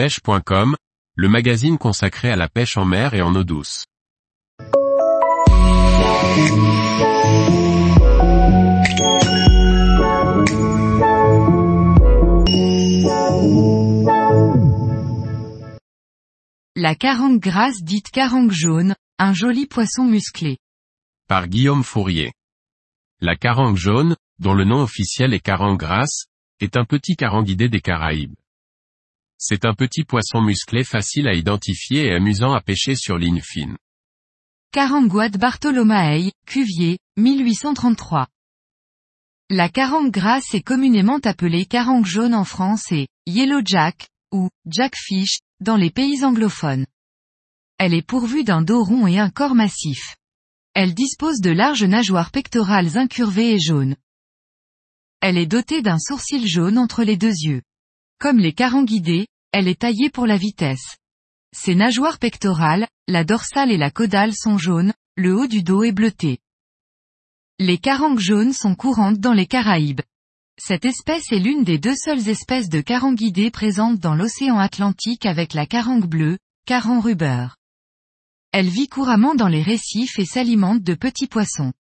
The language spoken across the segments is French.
pêche.com, le magazine consacré à la pêche en mer et en eau douce. La carangue grasse dite carangue jaune, un joli poisson musclé. Par Guillaume Fourier. La carangue jaune, dont le nom officiel est carangue grasse, est un petit caranguidé des Caraïbes. C'est un petit poisson musclé facile à identifier et amusant à pêcher sur ligne fine. Caranguade Bartholomaei, Cuvier, 1833. La carangue grasse est communément appelée carangue jaune en France et yellow jack, ou jackfish, dans les pays anglophones. Elle est pourvue d'un dos rond et un corps massif. Elle dispose de larges nageoires pectorales incurvées et jaunes. Elle est dotée d'un sourcil jaune entre les deux yeux. Comme les caranguidés, elle est taillée pour la vitesse. Ses nageoires pectorales, la dorsale et la caudale sont jaunes, le haut du dos est bleuté. Les carangues jaunes sont courantes dans les Caraïbes. Cette espèce est l'une des deux seules espèces de caranguidés présentes dans l'océan Atlantique avec la carangue bleue, caran ruber. Elle vit couramment dans les récifs et s'alimente de petits poissons.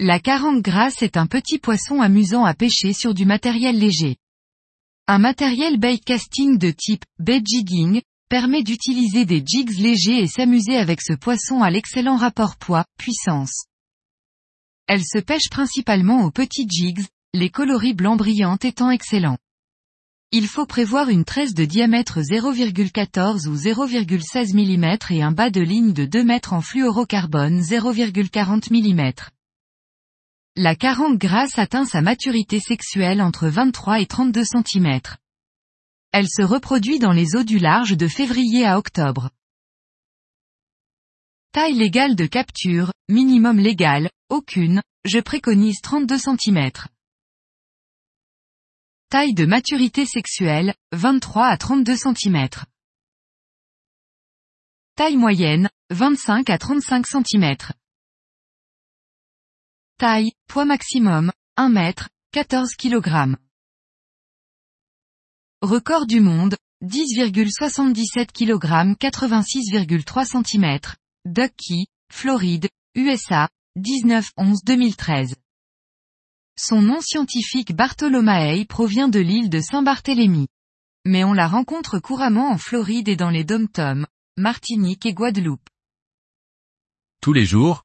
La carangue grasse est un petit poisson amusant à pêcher sur du matériel léger. Un matériel bait casting de type bait jigging permet d'utiliser des jigs légers et s'amuser avec ce poisson à l'excellent rapport poids-puissance. Elle se pêche principalement aux petits jigs, les coloris blanc brillantes étant excellents. Il faut prévoir une tresse de diamètre 0,14 ou 0,16 mm et un bas de ligne de 2 mètres en fluorocarbone 0,40 mm. La carangue grasse atteint sa maturité sexuelle entre 23 et 32 cm. Elle se reproduit dans les eaux du large de février à octobre. Taille légale de capture, minimum légal, aucune, je préconise 32 cm. Taille de maturité sexuelle, 23 à 32 cm. Taille moyenne, 25 à 35 cm. Taille, poids maximum, 1 mètre, 14 kg. Record du monde, 10,77 kg 86,3 cm. Ducky, Floride, USA, 19-11-2013. Son nom scientifique Bartholomaei provient de l'île de Saint-Barthélemy. Mais on la rencontre couramment en Floride et dans les dom-toms, Martinique et Guadeloupe. Tous les jours,